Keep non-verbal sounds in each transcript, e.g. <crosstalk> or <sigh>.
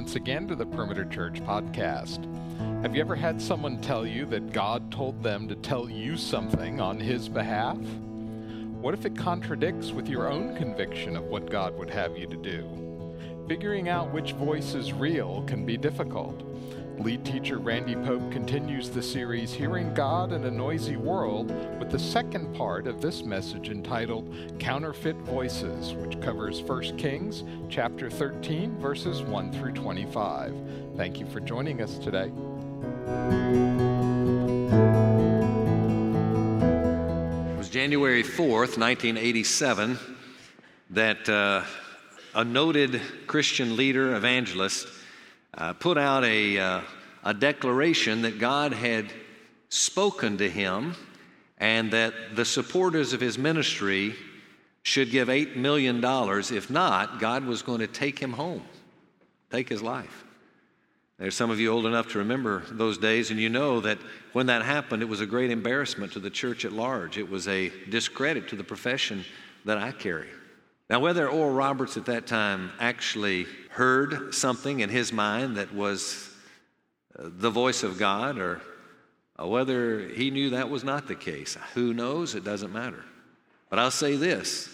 once again to the Perimeter Church podcast. Have you ever had someone tell you that God told them to tell you something on His behalf? What if it contradicts with your own conviction of what God would have you to do? Figuring out which voice is real can be difficult. Lead teacher Randy Pope continues the series Hearing God in a Noisy World with the second part of this message entitled Counterfeit Voices, which covers 1 Kings chapter 13 verses 1 through 25. Thank you for joining us today. It was January 4th, 1987, that uh, a noted Christian leader, evangelist, uh, put out a, uh, a declaration that God had spoken to him and that the supporters of his ministry should give $8 million. If not, God was going to take him home, take his life. There's some of you old enough to remember those days, and you know that when that happened, it was a great embarrassment to the church at large. It was a discredit to the profession that I carry. Now, whether Oral Roberts at that time actually heard something in his mind that was uh, the voice of God or uh, whether he knew that was not the case, who knows? It doesn't matter. But I'll say this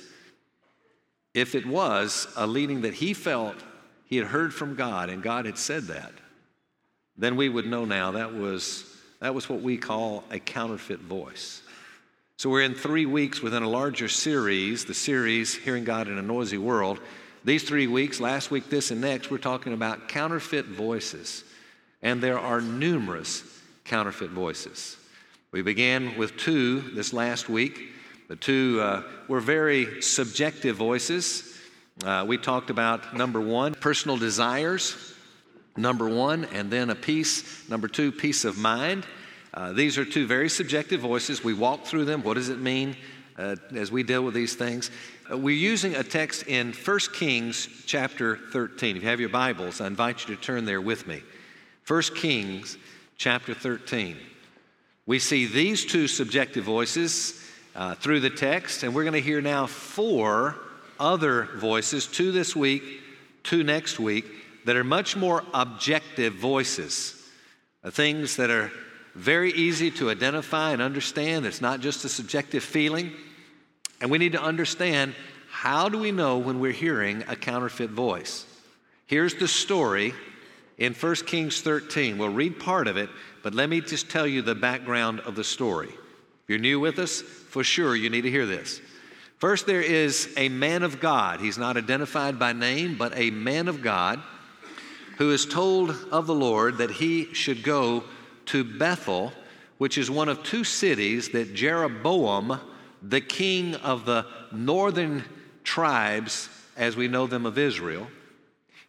if it was a leading that he felt he had heard from God and God had said that, then we would know now that was, that was what we call a counterfeit voice. So we're in three weeks within a larger series, the series Hearing God in a Noisy World. These three weeks, last week, this, and next, we're talking about counterfeit voices. And there are numerous counterfeit voices. We began with two this last week. The two uh, were very subjective voices. Uh, we talked about number one, personal desires, number one, and then a peace, number two, peace of mind. Uh, these are two very subjective voices. We walk through them. What does it mean uh, as we deal with these things? Uh, we're using a text in 1 Kings chapter 13. If you have your Bibles, I invite you to turn there with me. 1 Kings chapter 13. We see these two subjective voices uh, through the text, and we're going to hear now four other voices, two this week, two next week, that are much more objective voices, uh, things that are very easy to identify and understand. It's not just a subjective feeling. And we need to understand how do we know when we're hearing a counterfeit voice? Here's the story in 1 Kings 13. We'll read part of it, but let me just tell you the background of the story. If you're new with us, for sure you need to hear this. First, there is a man of God. He's not identified by name, but a man of God who is told of the Lord that he should go to Bethel, which is one of two cities that Jeroboam, the king of the northern tribes, as we know them of Israel,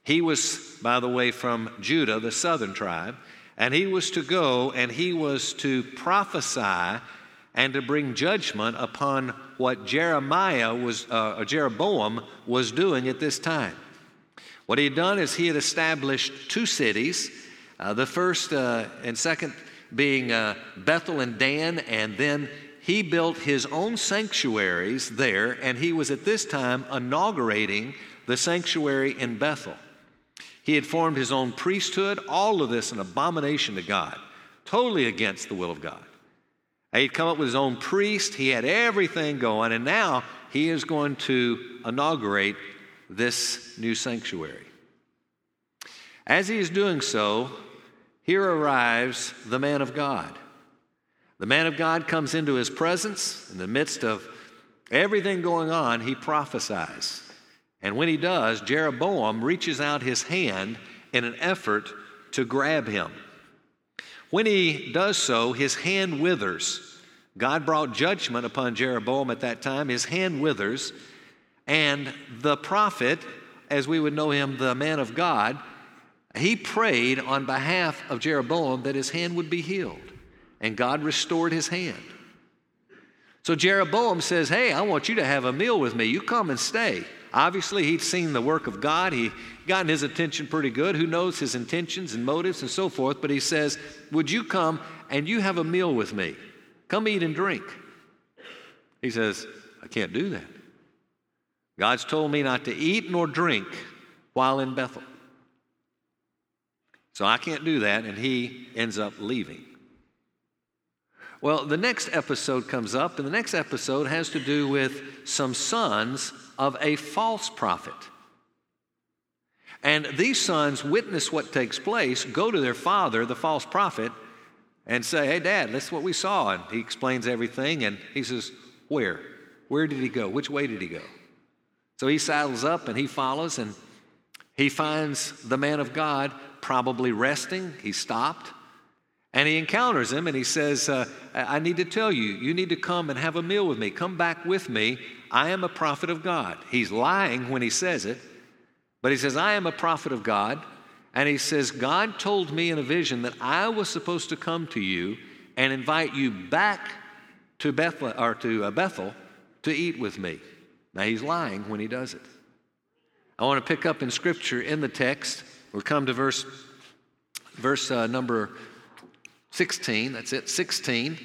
he was, by the way, from Judah, the southern tribe, and he was to go and he was to prophesy and to bring judgment upon what Jeremiah was, uh, Jeroboam was doing at this time. What he had done is he had established two cities uh, the first uh, and second being uh, Bethel and Dan, and then he built his own sanctuaries there, and he was at this time inaugurating the sanctuary in Bethel. He had formed his own priesthood, all of this an abomination to God, totally against the will of God. He'd come up with his own priest, he had everything going, and now he is going to inaugurate this new sanctuary. As he is doing so, here arrives the man of God. The man of God comes into his presence in the midst of everything going on, he prophesies. And when he does, Jeroboam reaches out his hand in an effort to grab him. When he does so, his hand withers. God brought judgment upon Jeroboam at that time. His hand withers, and the prophet, as we would know him, the man of God, he prayed on behalf of Jeroboam that his hand would be healed, and God restored his hand. So Jeroboam says, Hey, I want you to have a meal with me. You come and stay. Obviously, he'd seen the work of God. He gotten his attention pretty good. Who knows his intentions and motives and so forth? But he says, Would you come and you have a meal with me? Come eat and drink. He says, I can't do that. God's told me not to eat nor drink while in Bethel. So I can't do that, and he ends up leaving. Well, the next episode comes up, and the next episode has to do with some sons of a false prophet. And these sons witness what takes place, go to their father, the false prophet, and say, Hey, dad, that's what we saw. And he explains everything, and he says, Where? Where did he go? Which way did he go? So he saddles up and he follows, and he finds the man of God probably resting. He stopped. And he encounters him and he says, uh, I need to tell you, you need to come and have a meal with me. Come back with me. I am a prophet of God. He's lying when he says it, but he says, I am a prophet of God. And he says, God told me in a vision that I was supposed to come to you and invite you back to Bethel, or to uh, Bethel to eat with me. Now he's lying when he does it. I want to pick up in scripture in the text. We'll come to verse, verse uh, number 16. That's it, 16.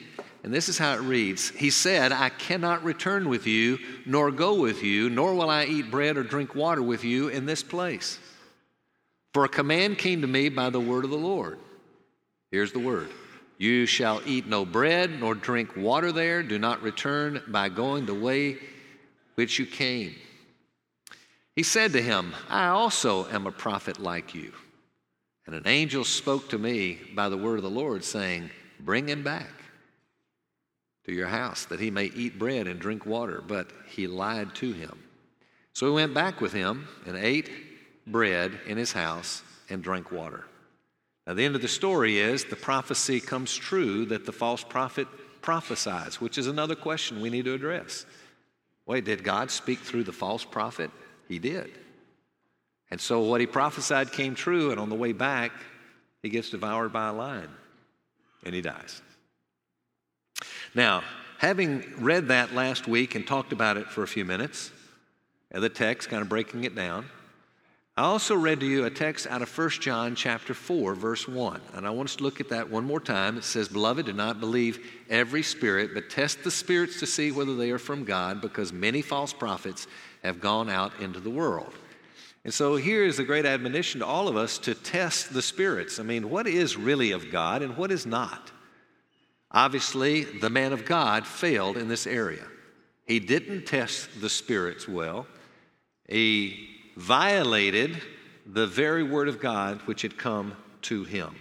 And this is how it reads He said, I cannot return with you, nor go with you, nor will I eat bread or drink water with you in this place. For a command came to me by the word of the Lord. Here's the word You shall eat no bread, nor drink water there. Do not return by going the way which you came. He said to him, I also am a prophet like you. And an angel spoke to me by the word of the Lord, saying, Bring him back to your house, that he may eat bread and drink water. But he lied to him. So he went back with him and ate bread in his house and drank water. Now, the end of the story is the prophecy comes true that the false prophet prophesies, which is another question we need to address. Wait, did God speak through the false prophet? He did. And so what he prophesied came true, and on the way back, he gets devoured by a lion and he dies. Now, having read that last week and talked about it for a few minutes, the text, kind of breaking it down, I also read to you a text out of 1 John chapter 4 verse 1. And I want us to look at that one more time. It says, "Beloved, do not believe every spirit, but test the spirits to see whether they are from God, because many false prophets have gone out into the world." And so here is a great admonition to all of us to test the spirits. I mean, what is really of God and what is not? Obviously, the man of God failed in this area. He didn't test the spirits well. He violated the very word of God which had come to him.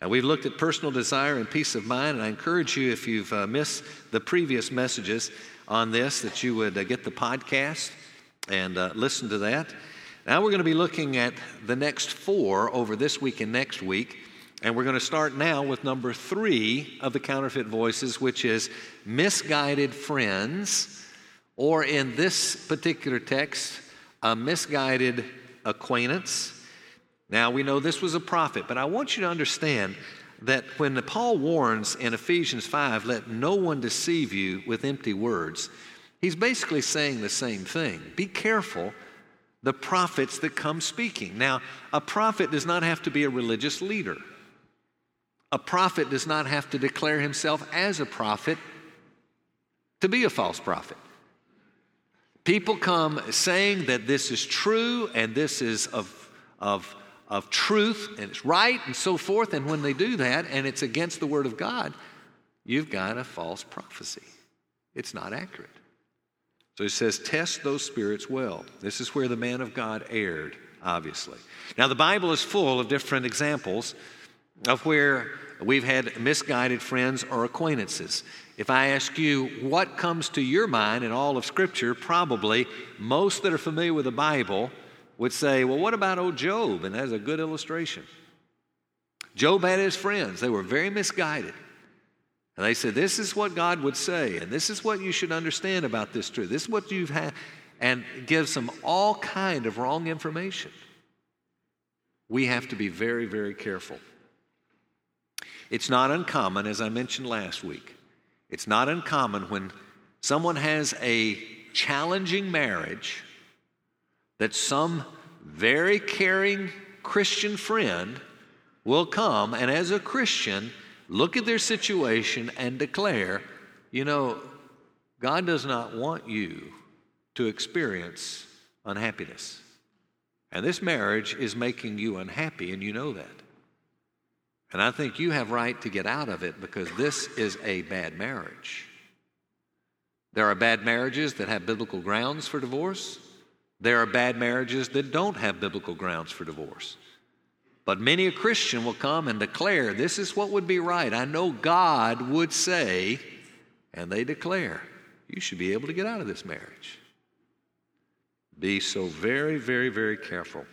Now, we've looked at personal desire and peace of mind, and I encourage you, if you've uh, missed the previous messages on this, that you would uh, get the podcast and uh, listen to that. Now, we're going to be looking at the next four over this week and next week, and we're going to start now with number three of the counterfeit voices, which is misguided friends, or in this particular text, a misguided acquaintance. Now, we know this was a prophet, but I want you to understand that when Paul warns in Ephesians 5, let no one deceive you with empty words, he's basically saying the same thing. Be careful the prophets that come speaking. Now, a prophet does not have to be a religious leader. A prophet does not have to declare himself as a prophet to be a false prophet. People come saying that this is true and this is of, of, of truth and it's right and so forth. And when they do that and it's against the Word of God, you've got a false prophecy. It's not accurate. So he says, test those spirits well. This is where the man of God erred, obviously. Now, the Bible is full of different examples of where we've had misguided friends or acquaintances. If I ask you what comes to your mind in all of Scripture, probably most that are familiar with the Bible would say, well, what about old Job? And that's a good illustration. Job had his friends, they were very misguided. And they said, This is what God would say, and this is what you should understand about this truth. This is what you've had, and gives them all kind of wrong information. We have to be very, very careful. It's not uncommon, as I mentioned last week, it's not uncommon when someone has a challenging marriage that some very caring Christian friend will come and, as a Christian, look at their situation and declare, you know, God does not want you to experience unhappiness. And this marriage is making you unhappy, and you know that. And I think you have right to get out of it because this is a bad marriage. There are bad marriages that have biblical grounds for divorce. There are bad marriages that don't have biblical grounds for divorce. But many a Christian will come and declare, This is what would be right. I know God would say, and they declare, You should be able to get out of this marriage. Be so very, very, very careful.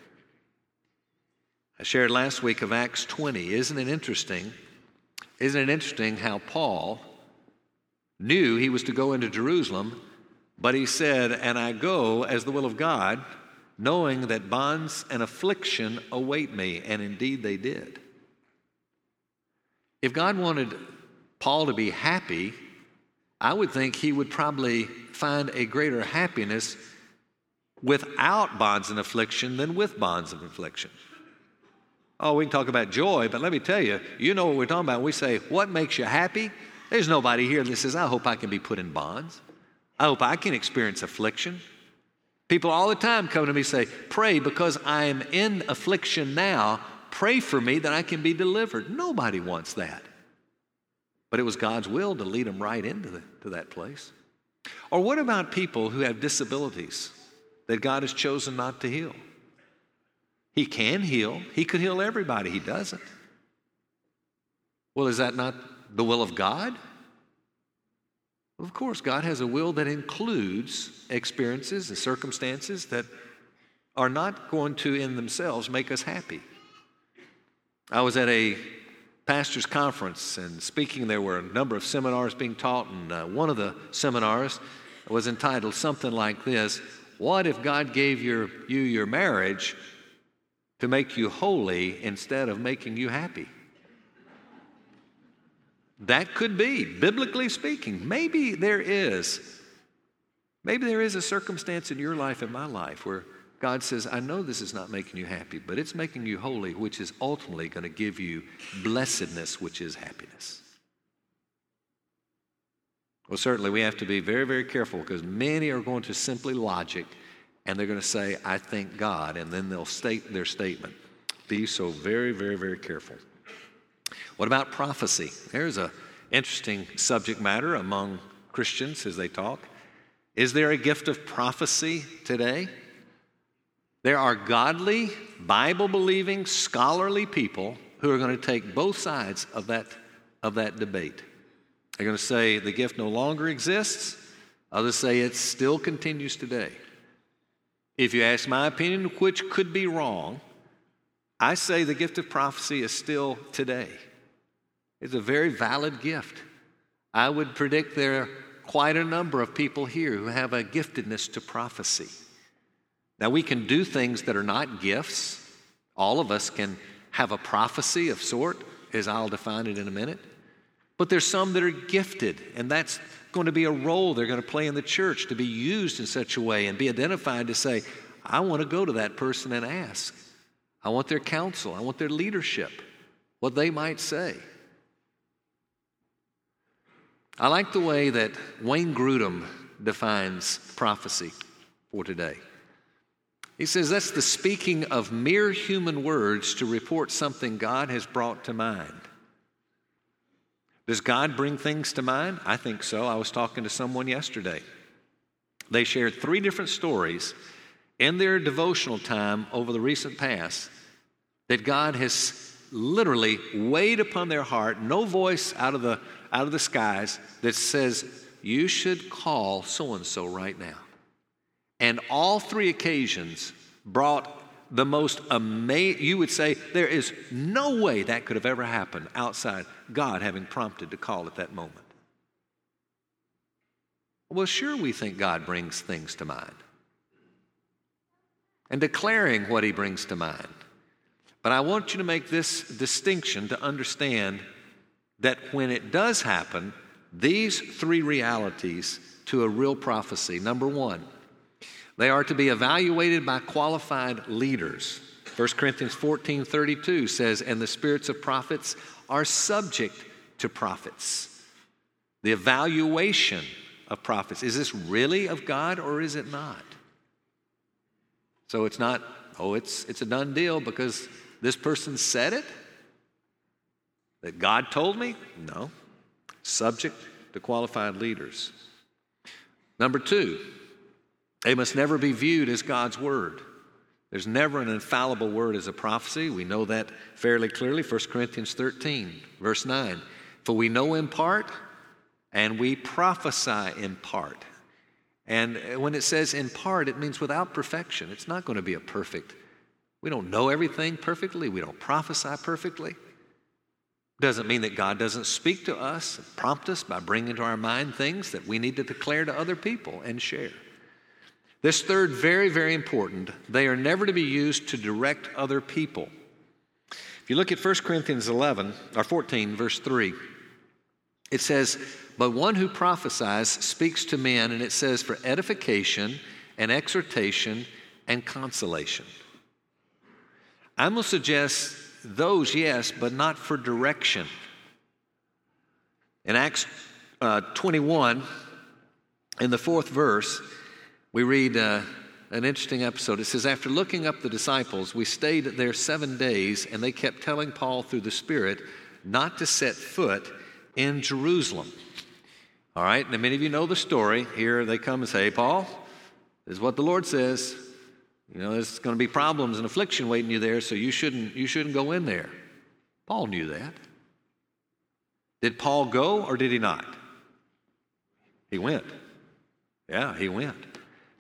I shared last week of Acts 20. Isn't it interesting? Isn't it interesting how Paul knew he was to go into Jerusalem, but he said, And I go as the will of God, knowing that bonds and affliction await me. And indeed they did. If God wanted Paul to be happy, I would think he would probably find a greater happiness without bonds and affliction than with bonds of affliction. Oh, we can talk about joy, but let me tell you, you know what we're talking about. We say, What makes you happy? There's nobody here that says, I hope I can be put in bonds. I hope I can experience affliction. People all the time come to me say, Pray because I am in affliction now. Pray for me that I can be delivered. Nobody wants that. But it was God's will to lead them right into the, to that place. Or what about people who have disabilities that God has chosen not to heal? He can heal, He could heal everybody, He doesn't. Well, is that not the will of God? Of course, God has a will that includes experiences and circumstances that are not going to, in themselves, make us happy. I was at a pastor's conference and speaking. There were a number of seminars being taught, and uh, one of the seminars was entitled something like this What if God gave your, you your marriage to make you holy instead of making you happy? That could be, biblically speaking. Maybe there is. Maybe there is a circumstance in your life and my life where God says, I know this is not making you happy, but it's making you holy, which is ultimately going to give you blessedness, which is happiness. Well, certainly we have to be very, very careful because many are going to simply logic and they're going to say, I thank God, and then they'll state their statement. Be so very, very, very careful. What about prophecy? There's an interesting subject matter among Christians as they talk. Is there a gift of prophecy today? There are godly, Bible believing, scholarly people who are going to take both sides of that, of that debate. They're going to say the gift no longer exists, others say it still continues today. If you ask my opinion, which could be wrong, I say the gift of prophecy is still today. It's a very valid gift. I would predict there are quite a number of people here who have a giftedness to prophecy. Now, we can do things that are not gifts. All of us can have a prophecy of sort, as I'll define it in a minute. But there's some that are gifted, and that's going to be a role they're going to play in the church to be used in such a way and be identified to say, I want to go to that person and ask. I want their counsel. I want their leadership, what they might say. I like the way that Wayne Grudem defines prophecy for today. He says that's the speaking of mere human words to report something God has brought to mind. Does God bring things to mind? I think so. I was talking to someone yesterday. They shared three different stories in their devotional time over the recent past that God has literally weighed upon their heart, no voice out of the, out of the skies that says, You should call so and so right now. And all three occasions brought the most amazing, you would say, there is no way that could have ever happened outside God having prompted to call at that moment. Well, sure, we think God brings things to mind and declaring what he brings to mind. But I want you to make this distinction to understand that when it does happen, these three realities to a real prophecy number one, they are to be evaluated by qualified leaders. 1 Corinthians 14 32 says, And the spirits of prophets are subject to prophets. The evaluation of prophets is this really of God or is it not? So it's not, oh, it's, it's a done deal because this person said it? That God told me? No. Subject to qualified leaders. Number two, they must never be viewed as God's word. There's never an infallible word as a prophecy. We know that fairly clearly. 1 Corinthians 13, verse 9. For we know in part and we prophesy in part. And uh, when it says in part, it means without perfection. It's not going to be a perfect. We don't know everything perfectly. We don't prophesy perfectly. Doesn't mean that God doesn't speak to us and prompt us by bringing to our mind things that we need to declare to other people and share. This third, very, very important, they are never to be used to direct other people. If you look at 1 Corinthians 11 or 14, verse 3, it says, But one who prophesies speaks to men, and it says, for edification and exhortation and consolation. I'm going to suggest those, yes, but not for direction. In Acts uh, 21, in the fourth verse, we read uh, an interesting episode. It says, After looking up the disciples, we stayed there seven days, and they kept telling Paul through the Spirit not to set foot in Jerusalem. All right, now many of you know the story. Here they come and say, hey, Paul, this is what the Lord says. You know, there's going to be problems and affliction waiting you there, so you shouldn't, you shouldn't go in there. Paul knew that. Did Paul go or did he not? He went. Yeah, he went.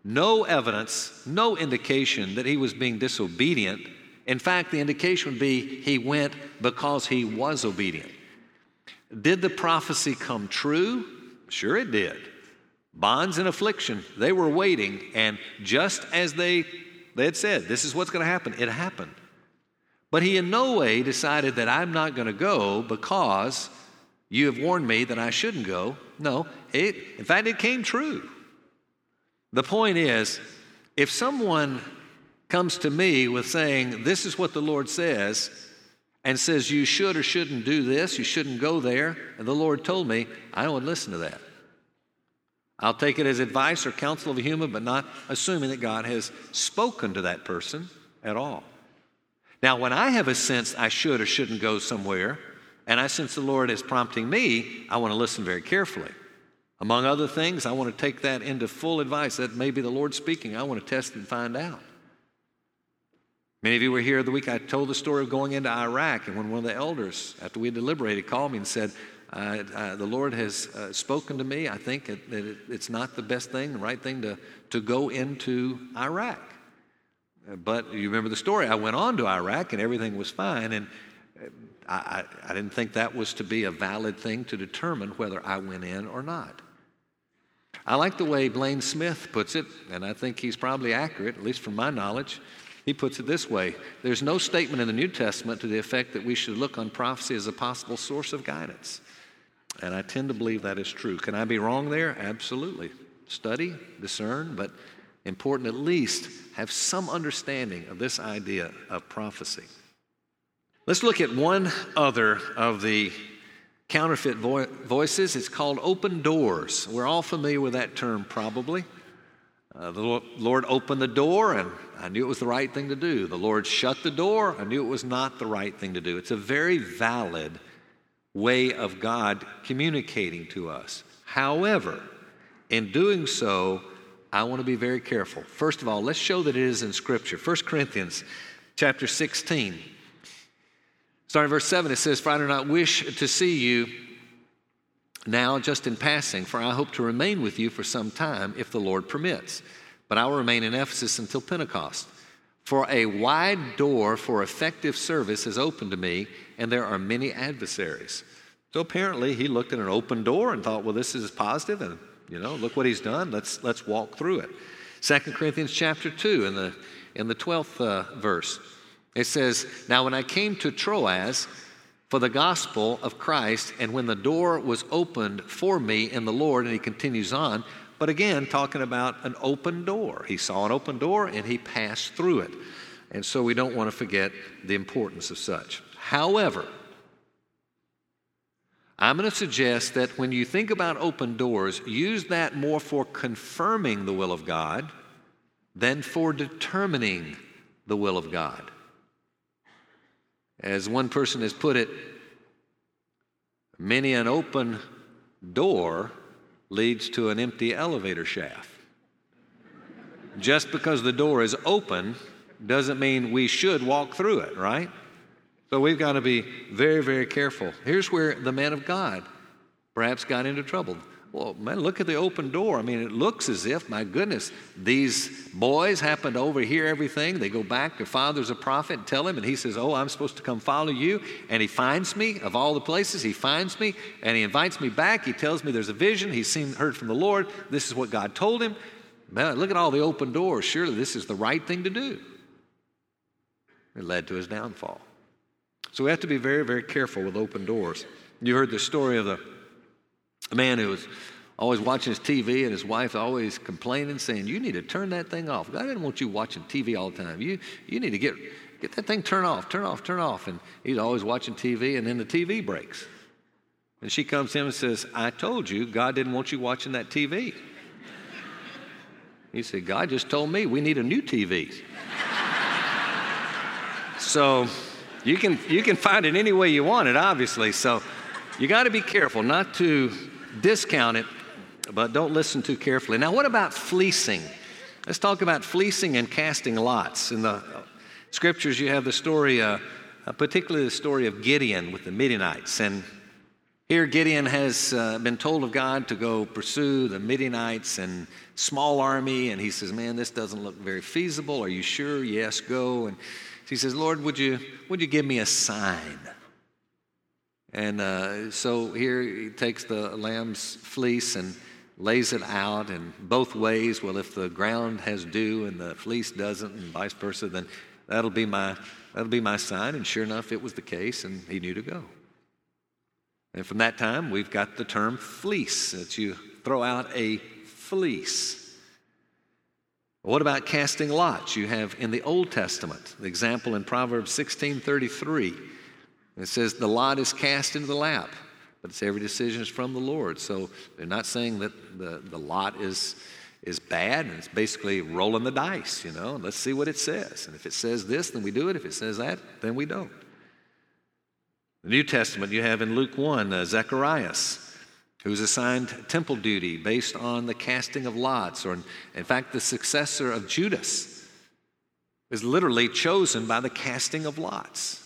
No evidence, no indication that he was being disobedient. In fact, the indication would be he went because he was obedient. Did the prophecy come true? Sure, it did. Bonds and affliction, they were waiting, and just as they, they had said, this is what's going to happen, it happened. But he in no way decided that I'm not going to go because you have warned me that I shouldn't go. No, it, in fact, it came true. The point is, if someone comes to me with saying, This is what the Lord says, and says, You should or shouldn't do this, you shouldn't go there, and the Lord told me, I don't listen to that. I'll take it as advice or counsel of a human, but not assuming that God has spoken to that person at all. Now, when I have a sense I should or shouldn't go somewhere, and I sense the Lord is prompting me, I want to listen very carefully. Among other things, I want to take that into full advice. That may be the Lord speaking. I want to test and find out. Many of you were here the week I told the story of going into Iraq, and when one of the elders, after we had deliberated, called me and said, uh, uh, The Lord has uh, spoken to me. I think that it, it's not the best thing, the right thing to, to go into Iraq. But you remember the story. I went on to Iraq, and everything was fine. And uh, I, I, I didn't think that was to be a valid thing to determine whether I went in or not. I like the way Blaine Smith puts it, and I think he's probably accurate, at least from my knowledge. He puts it this way There's no statement in the New Testament to the effect that we should look on prophecy as a possible source of guidance. And I tend to believe that is true. Can I be wrong there? Absolutely. Study, discern, but important at least have some understanding of this idea of prophecy. Let's look at one other of the counterfeit vo- voices. It's called open doors. We're all familiar with that term, probably. Uh, the Lord opened the door, and I knew it was the right thing to do. The Lord shut the door, I knew it was not the right thing to do. It's a very valid way of God communicating to us. However, in doing so, I want to be very careful. First of all, let's show that it is in Scripture. 1 Corinthians chapter 16. Starting verse 7, it says, For I do not wish to see you now just in passing, for I hope to remain with you for some time if the Lord permits. But I will remain in Ephesus until Pentecost. For a wide door for effective service is open to me, and there are many adversaries. So apparently he looked at an open door and thought, well, this is positive, and you know, look what he's done. Let's let's walk through it. Second Corinthians chapter 2 in the in the 12th uh, verse. It says, Now when I came to Troas, for the gospel of Christ, and when the door was opened for me in the Lord, and he continues on, but again, talking about an open door. He saw an open door and he passed through it. And so we don't want to forget the importance of such. However, I'm going to suggest that when you think about open doors, use that more for confirming the will of God than for determining the will of God. As one person has put it, Many an open door leads to an empty elevator shaft. Just because the door is open doesn't mean we should walk through it, right? So we've got to be very, very careful. Here's where the man of God perhaps got into trouble. Well, man, look at the open door. I mean, it looks as if, my goodness, these boys happen to overhear everything. They go back, their father's a prophet, and tell him, and he says, Oh, I'm supposed to come follow you. And he finds me, of all the places, he finds me, and he invites me back. He tells me there's a vision. He's seen, heard from the Lord. This is what God told him. Man, look at all the open doors. Surely this is the right thing to do. It led to his downfall. So we have to be very, very careful with open doors. You heard the story of the man who was always watching his TV and his wife always complaining, saying, You need to turn that thing off. God didn't want you watching TV all the time. You, you need to get, get that thing turned off, turn off, turn off. And he's always watching TV, and then the TV breaks. And she comes to him and says, I told you God didn't want you watching that TV. <laughs> He said, God just told me we need a new TV. <laughs> so you can, you can find it any way you want it, obviously. So you got to be careful not to discount it, but don't listen too carefully. Now, what about fleecing? Let's talk about fleecing and casting lots. In the scriptures, you have the story, uh, uh, particularly the story of Gideon with the Midianites. And here, Gideon has uh, been told of God to go pursue the Midianites and small army, and he says, "Man, this doesn't look very feasible. Are you sure? Yes, go." And he says, "Lord, would you would you give me a sign?" And uh, so here he takes the lamb's fleece and lays it out, and both ways. Well, if the ground has dew and the fleece doesn't, and vice versa, then that'll be my that'll be my sign. And sure enough, it was the case, and he knew to go. And from that time, we've got the term fleece, that you throw out a fleece. What about casting lots? You have in the Old Testament, the example in Proverbs 16:33. It says the lot is cast into the lap, but it's every decision is from the Lord. So they're not saying that the, the lot is is bad and it's basically rolling the dice, you know. Let's see what it says. And if it says this, then we do it. If it says that, then we don't. The New Testament, you have in Luke 1, uh, Zacharias, who's assigned temple duty based on the casting of lots, or in fact, the successor of Judas is literally chosen by the casting of lots.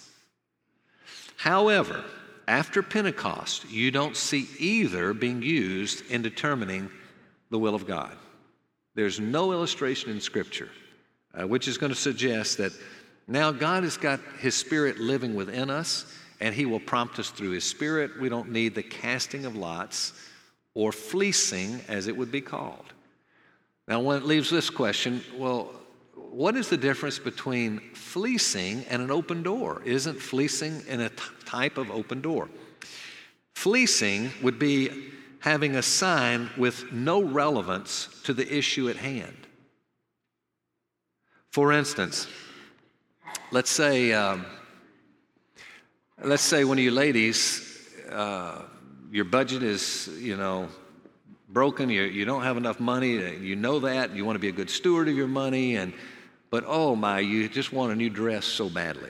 However, after Pentecost, you don't see either being used in determining the will of God. There's no illustration in Scripture uh, which is going to suggest that now God has got His Spirit living within us and He will prompt us through His Spirit. We don't need the casting of lots or fleecing, as it would be called. Now, when it leaves this question, well, what is the difference between fleecing and an open door? Isn't fleecing in a t- type of open door? Fleecing would be having a sign with no relevance to the issue at hand. For instance, let's say um, Let's say one of you ladies, uh, your budget is, you know, broken, you, you don't have enough money, you know that, you want to be a good steward of your money, and but oh my, you just want a new dress so badly.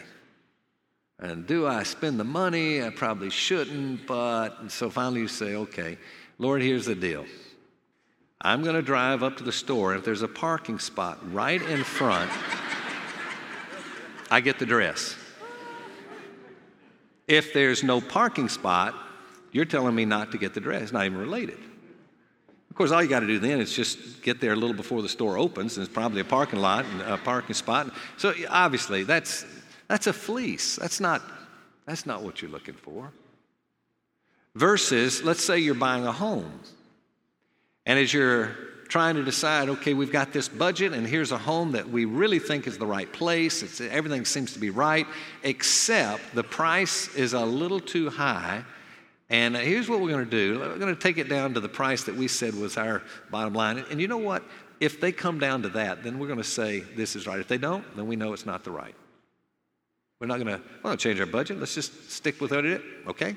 And do I spend the money? I probably shouldn't, but so finally you say, okay, Lord, here's the deal. I'm going to drive up to the store, if there's a parking spot right in front, I get the dress. If there's no parking spot, you're telling me not to get the dress. Not even related. Of course, all you got to do then is just get there a little before the store opens, and it's probably a parking lot and a parking spot. So obviously, that's that's a fleece. That's not that's not what you're looking for. Versus, let's say you're buying a home, and as you're trying to decide, okay, we've got this budget, and here's a home that we really think is the right place. It's, everything seems to be right, except the price is a little too high. And here's what we're going to do we're going to take it down to the price that we said was our bottom line. And you know what? If they come down to that, then we're going to say this is right. If they don't, then we know it's not the right. We're not going to, well, change our budget. Let's just stick with what it is, okay?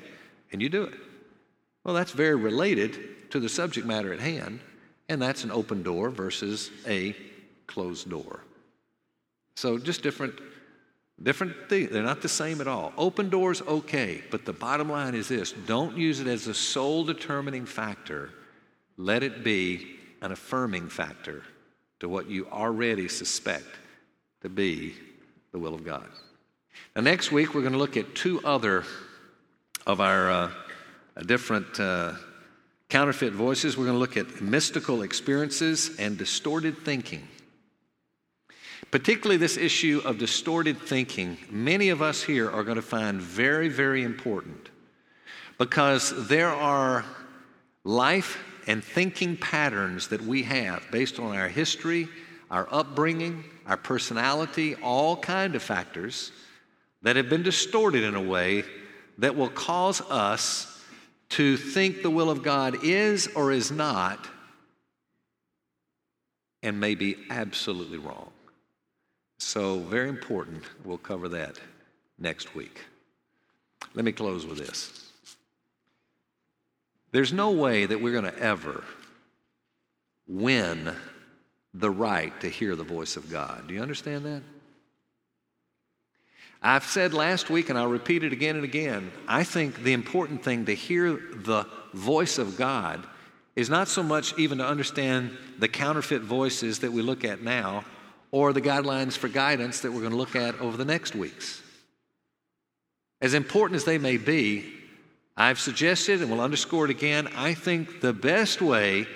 And you do it. Well, that's very related to the subject matter at hand. And that's an open door versus a closed door. So just different Different things. They're not the same at all. Open doors, okay. But the bottom line is this don't use it as a sole determining factor. Let it be an affirming factor to what you already suspect to be the will of God. Now, next week, we're going to look at two other of our uh, different uh, counterfeit voices. We're going to look at mystical experiences and distorted thinking. Particularly, this issue of distorted thinking, many of us here are going to find very, very important because there are life and thinking patterns that we have based on our history, our upbringing, our personality, all kind of factors that have been distorted in a way that will cause us to think the will of God is or is not and may be absolutely wrong. So, very important. We'll cover that next week. Let me close with this. There's no way that we're going to ever win the right to hear the voice of God. Do you understand that? I've said last week, and I'll repeat it again and again, I think the important thing to hear the voice of God is not so much even to understand the counterfeit voices that we look at now or the guidelines for guidance that we're going to look at over the next weeks. As important as they may be, I've suggested and will underscore it again, I think the best way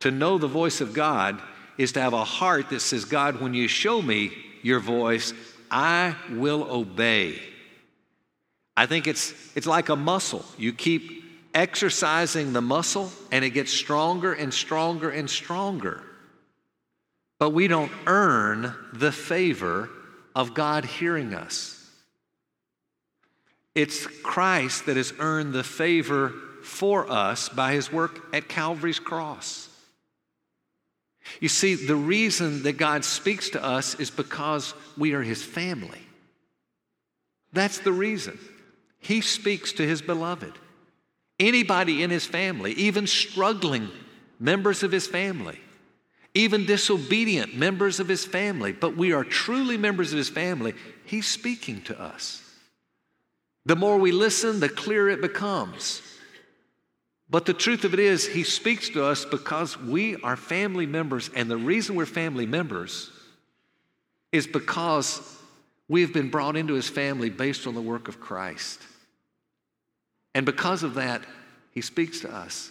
to know the voice of God is to have a heart that says, God, when you show me your voice, I will obey. I think it's, it's like a muscle. You keep exercising the muscle, and it gets stronger and stronger and stronger. But we don't earn the favor of God hearing us. It's Christ that has earned the favor for us by his work at Calvary's cross. You see, the reason that God speaks to us is because we are his family. That's the reason. He speaks to his beloved. Anybody in his family, even struggling members of his family, even disobedient members of his family, but we are truly members of his family, he's speaking to us. The more we listen, the clearer it becomes. But the truth of it is, he speaks to us because we are family members, and the reason we're family members is because we've been brought into his family based on the work of Christ. And because of that, he speaks to us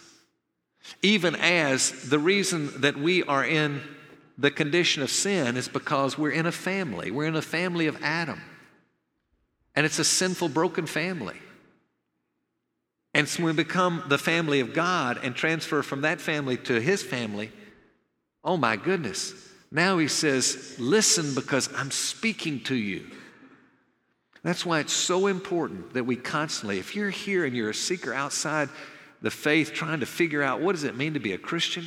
even as the reason that we are in the condition of sin is because we're in a family. We're in a family of Adam. And it's a sinful, broken family. And so when we become the family of God and transfer from that family to his family, oh my goodness. Now he says, Listen because I'm speaking to you. That's why it's so important that we constantly, if you're here and you're a seeker outside, the faith, trying to figure out what does it mean to be a Christian,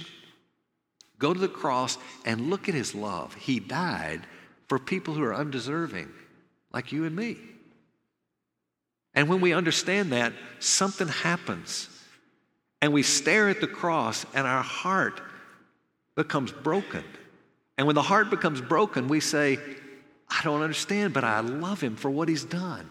go to the cross and look at his love. He died for people who are undeserving, like you and me. And when we understand that, something happens. And we stare at the cross, and our heart becomes broken. And when the heart becomes broken, we say, I don't understand, but I love him for what he's done.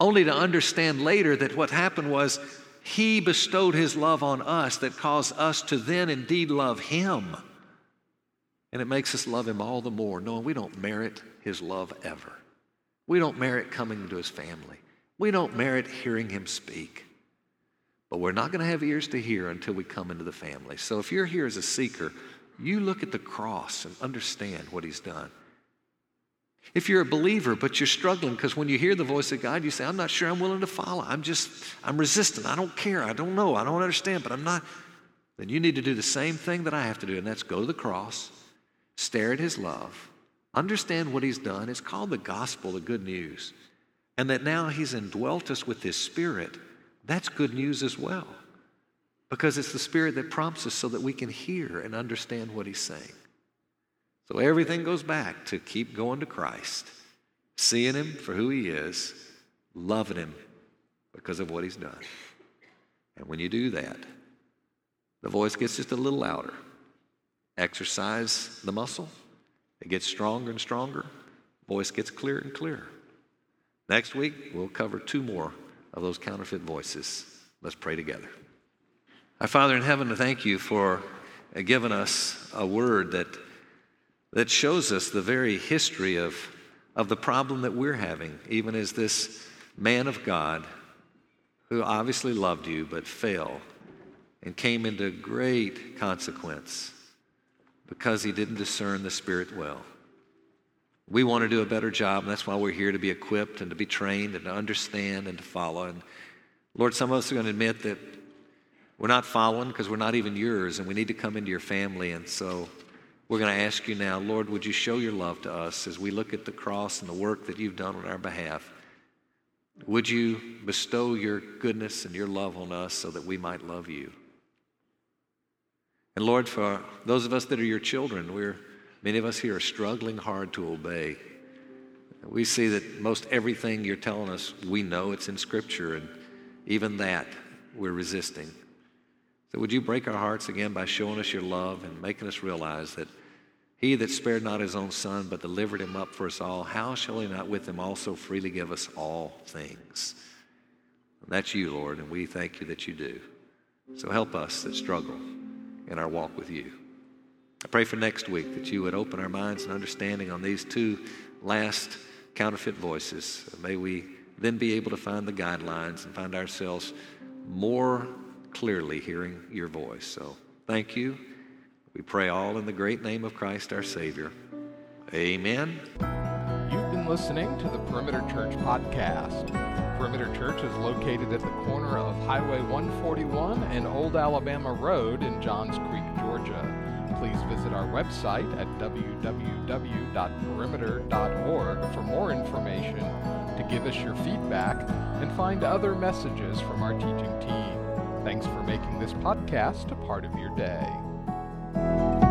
Only to understand later that what happened was he bestowed His love on us that caused us to then indeed love Him. And it makes us love Him all the more, knowing we don't merit His love ever. We don't merit coming into His family. We don't merit hearing Him speak. But we're not going to have ears to hear until we come into the family. So if you're here as a seeker, you look at the cross and understand what He's done. If you're a believer, but you're struggling because when you hear the voice of God, you say, I'm not sure I'm willing to follow. I'm just, I'm resistant. I don't care. I don't know. I don't understand, but I'm not. Then you need to do the same thing that I have to do, and that's go to the cross, stare at His love, understand what He's done. It's called the gospel, the good news. And that now He's indwelt us with His Spirit. That's good news as well, because it's the Spirit that prompts us so that we can hear and understand what He's saying. So everything goes back to keep going to Christ, seeing Him for who He is, loving Him because of what He's done. And when you do that, the voice gets just a little louder. Exercise the muscle, it gets stronger and stronger. voice gets clearer and clearer. Next week, we'll cover two more of those counterfeit voices. Let's pray together. Our Father in heaven, thank you for giving us a word that, that shows us the very history of, of the problem that we're having, even as this man of God who obviously loved you but fell and came into great consequence because he didn't discern the Spirit well. We want to do a better job, and that's why we're here to be equipped and to be trained and to understand and to follow. And Lord, some of us are going to admit that we're not following because we're not even yours, and we need to come into your family. And so we're going to ask you now, Lord, would you show your love to us as we look at the cross and the work that you've done on our behalf? Would you bestow your goodness and your love on us so that we might love you? And Lord, for those of us that are your children, we're many of us here are struggling hard to obey. We see that most everything you're telling us, we know it's in Scripture, and even that we're resisting. So would you break our hearts again by showing us your love and making us realize that he that spared not his own son, but delivered him up for us all, how shall he not with him also freely give us all things? And that's you, Lord, and we thank you that you do. So help us that struggle in our walk with you. I pray for next week that you would open our minds and understanding on these two last counterfeit voices. May we then be able to find the guidelines and find ourselves more clearly hearing your voice. So thank you. We pray all in the great name of Christ our Savior. Amen. You've been listening to the Perimeter Church podcast. Perimeter Church is located at the corner of Highway 141 and Old Alabama Road in Johns Creek, Georgia. Please visit our website at www.perimeter.org for more information, to give us your feedback, and find other messages from our teaching team. Thanks for making this podcast a part of your day.